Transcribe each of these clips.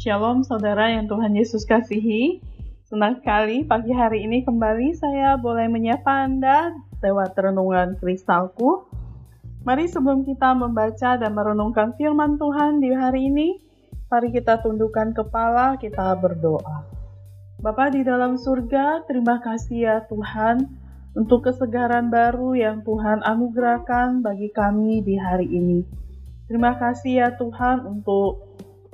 Shalom saudara yang Tuhan Yesus kasihi. Senang sekali pagi hari ini kembali saya boleh menyapa Anda lewat renungan kristalku. Mari sebelum kita membaca dan merenungkan firman Tuhan di hari ini, mari kita tundukkan kepala, kita berdoa. Bapa di dalam surga, terima kasih ya Tuhan untuk kesegaran baru yang Tuhan anugerahkan bagi kami di hari ini. Terima kasih ya Tuhan untuk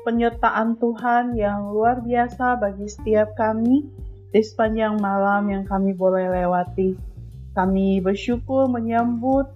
penyertaan Tuhan yang luar biasa bagi setiap kami di sepanjang malam yang kami boleh lewati. Kami bersyukur menyambut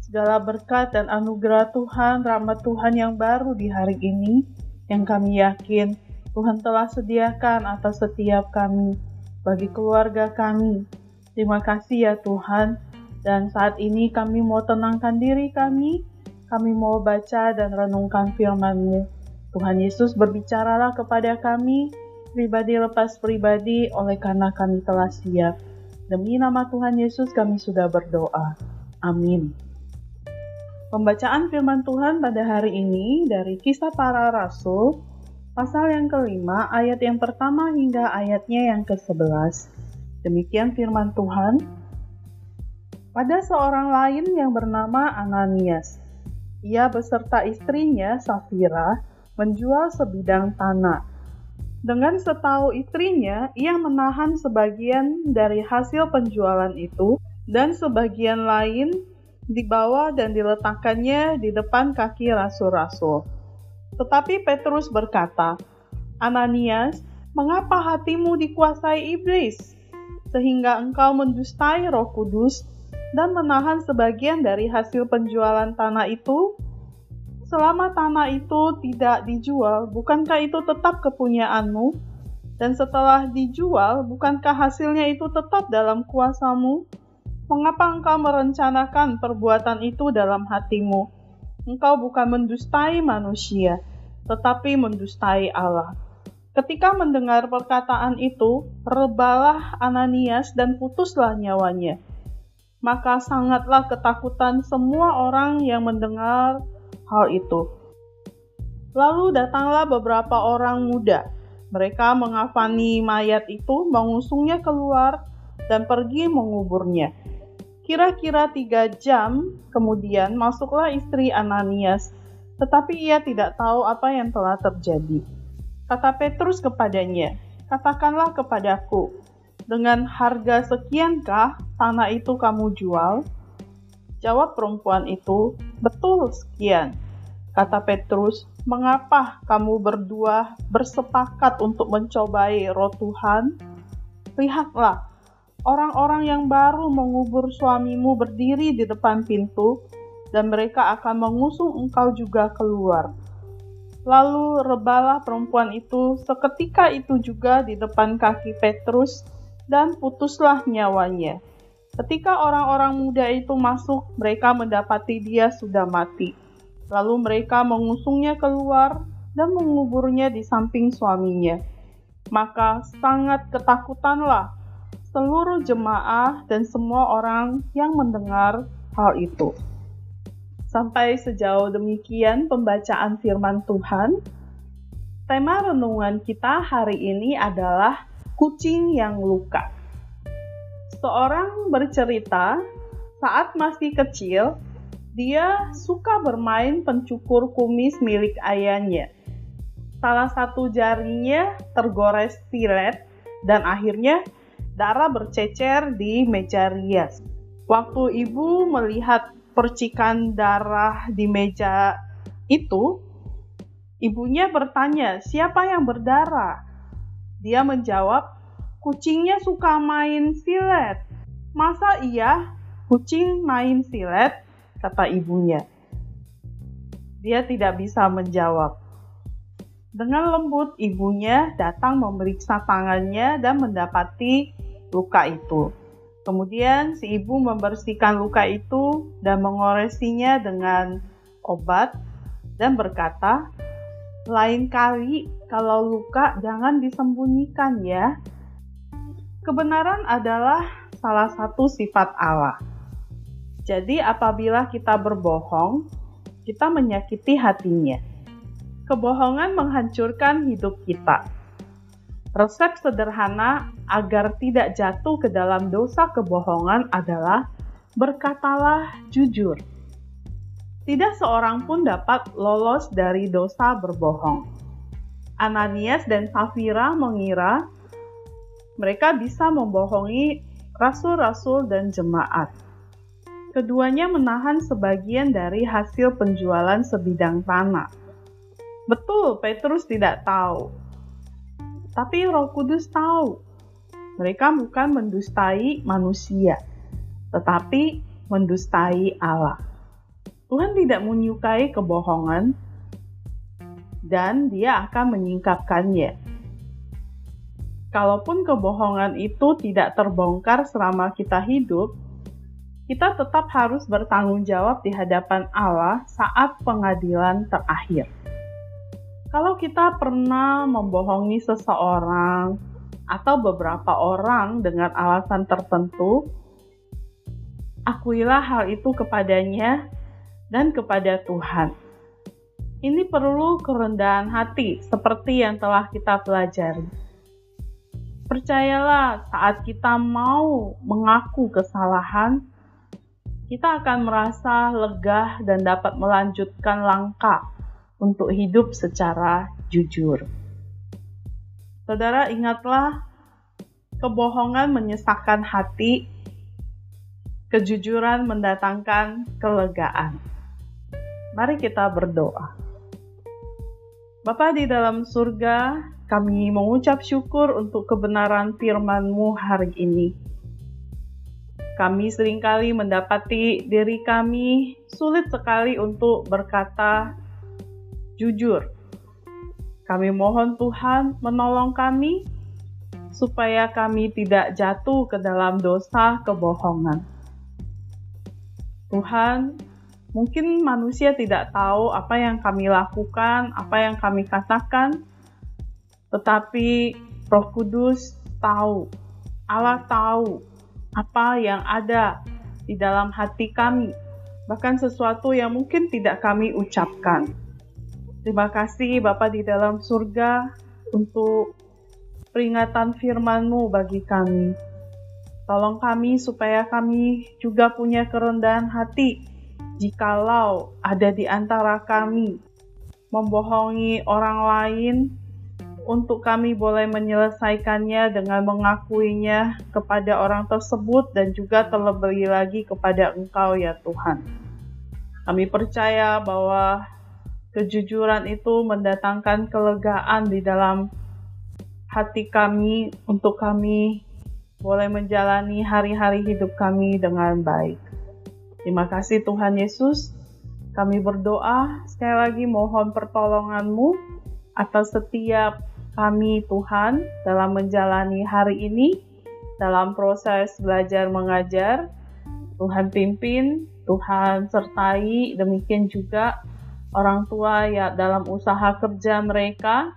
segala berkat dan anugerah Tuhan, rahmat Tuhan yang baru di hari ini, yang kami yakin Tuhan telah sediakan atas setiap kami, bagi keluarga kami. Terima kasih ya Tuhan, dan saat ini kami mau tenangkan diri kami, kami mau baca dan renungkan firman-Mu. Tuhan Yesus berbicaralah kepada kami, pribadi lepas pribadi, oleh karena kami telah siap. Demi nama Tuhan Yesus kami sudah berdoa. Amin. Pembacaan firman Tuhan pada hari ini dari kisah para rasul, pasal yang kelima, ayat yang pertama hingga ayatnya yang ke-11. Demikian firman Tuhan. Pada seorang lain yang bernama Ananias, ia beserta istrinya Safira menjual sebidang tanah. Dengan setahu istrinya, ia menahan sebagian dari hasil penjualan itu dan sebagian lain dibawa dan diletakkannya di depan kaki rasul-rasul. Tetapi Petrus berkata, Ananias, mengapa hatimu dikuasai iblis, sehingga engkau mendustai roh kudus dan menahan sebagian dari hasil penjualan tanah itu selama tanah itu tidak dijual, bukankah itu tetap kepunyaanmu? Dan setelah dijual, bukankah hasilnya itu tetap dalam kuasamu? Mengapa engkau merencanakan perbuatan itu dalam hatimu? Engkau bukan mendustai manusia, tetapi mendustai Allah. Ketika mendengar perkataan itu, rebalah Ananias dan putuslah nyawanya. Maka sangatlah ketakutan semua orang yang mendengar hal itu. Lalu datanglah beberapa orang muda. Mereka mengafani mayat itu, mengusungnya keluar, dan pergi menguburnya. Kira-kira tiga jam kemudian masuklah istri Ananias, tetapi ia tidak tahu apa yang telah terjadi. Kata Petrus kepadanya, "Katakanlah kepadaku, dengan harga sekiankah tanah itu kamu jual?" Jawab perempuan itu, "Betul sekian." Kata Petrus, "Mengapa kamu berdua bersepakat untuk mencobai roh Tuhan? Lihatlah, orang-orang yang baru mengubur suamimu berdiri di depan pintu, dan mereka akan mengusung engkau juga keluar." Lalu rebalah perempuan itu seketika itu juga di depan kaki Petrus, dan putuslah nyawanya. Ketika orang-orang muda itu masuk, mereka mendapati dia sudah mati. Lalu mereka mengusungnya keluar dan menguburnya di samping suaminya. Maka sangat ketakutanlah seluruh jemaah dan semua orang yang mendengar hal itu. Sampai sejauh demikian pembacaan firman Tuhan. Tema renungan kita hari ini adalah kucing yang luka. Seorang bercerita, saat masih kecil, dia suka bermain pencukur kumis milik ayahnya. Salah satu jarinya tergores silet dan akhirnya darah bercecer di meja rias. Waktu ibu melihat percikan darah di meja itu, ibunya bertanya, "Siapa yang berdarah?" Dia menjawab, kucingnya suka main silet. Masa iya kucing main silet? Kata ibunya. Dia tidak bisa menjawab. Dengan lembut, ibunya datang memeriksa tangannya dan mendapati luka itu. Kemudian si ibu membersihkan luka itu dan mengoresinya dengan obat dan berkata, "Lain kali kalau luka jangan disembunyikan ya, Kebenaran adalah salah satu sifat Allah. Jadi, apabila kita berbohong, kita menyakiti hatinya. Kebohongan menghancurkan hidup kita. Resep sederhana agar tidak jatuh ke dalam dosa kebohongan adalah berkatalah jujur. Tidak seorang pun dapat lolos dari dosa berbohong. Ananias dan Safira mengira mereka bisa membohongi rasul-rasul dan jemaat. Keduanya menahan sebagian dari hasil penjualan sebidang tanah. Betul, Petrus tidak tahu. Tapi Roh Kudus tahu. Mereka bukan mendustai manusia, tetapi mendustai Allah. Tuhan tidak menyukai kebohongan, dan Dia akan menyingkapkannya. Kalaupun kebohongan itu tidak terbongkar selama kita hidup, kita tetap harus bertanggung jawab di hadapan Allah saat pengadilan terakhir. Kalau kita pernah membohongi seseorang atau beberapa orang dengan alasan tertentu, akuilah hal itu kepadanya dan kepada Tuhan. Ini perlu kerendahan hati, seperti yang telah kita pelajari. Percayalah, saat kita mau mengaku kesalahan, kita akan merasa lega dan dapat melanjutkan langkah untuk hidup secara jujur. Saudara, ingatlah kebohongan menyesakkan hati, kejujuran mendatangkan kelegaan. Mari kita berdoa. Bapa di dalam surga, kami mengucap syukur untuk kebenaran firman-Mu hari ini. Kami sering kali mendapati diri kami sulit sekali untuk berkata jujur. Kami mohon Tuhan menolong kami supaya kami tidak jatuh ke dalam dosa kebohongan. Tuhan, mungkin manusia tidak tahu apa yang kami lakukan, apa yang kami katakan, tetapi Roh Kudus tahu, Allah tahu apa yang ada di dalam hati kami, bahkan sesuatu yang mungkin tidak kami ucapkan. Terima kasih Bapa di dalam surga untuk peringatan firman-Mu bagi kami. Tolong kami supaya kami juga punya kerendahan hati jikalau ada di antara kami membohongi orang lain untuk kami boleh menyelesaikannya dengan mengakuinya kepada orang tersebut dan juga terlebih lagi kepada Engkau ya Tuhan. Kami percaya bahwa kejujuran itu mendatangkan kelegaan di dalam hati kami untuk kami boleh menjalani hari-hari hidup kami dengan baik. Terima kasih Tuhan Yesus. Kami berdoa sekali lagi mohon pertolonganmu atas setiap kami Tuhan dalam menjalani hari ini dalam proses belajar mengajar. Tuhan pimpin, Tuhan sertai, demikian juga orang tua ya dalam usaha kerja mereka.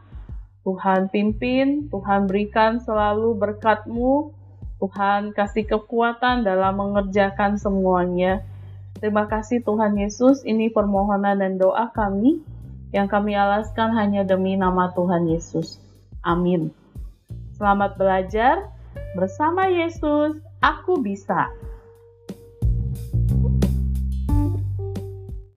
Tuhan pimpin, Tuhan berikan selalu berkat-Mu, Tuhan kasih kekuatan dalam mengerjakan semuanya. Terima kasih Tuhan Yesus, ini permohonan dan doa kami yang kami alaskan hanya demi nama Tuhan Yesus. Amin. Selamat belajar bersama Yesus. Aku bisa.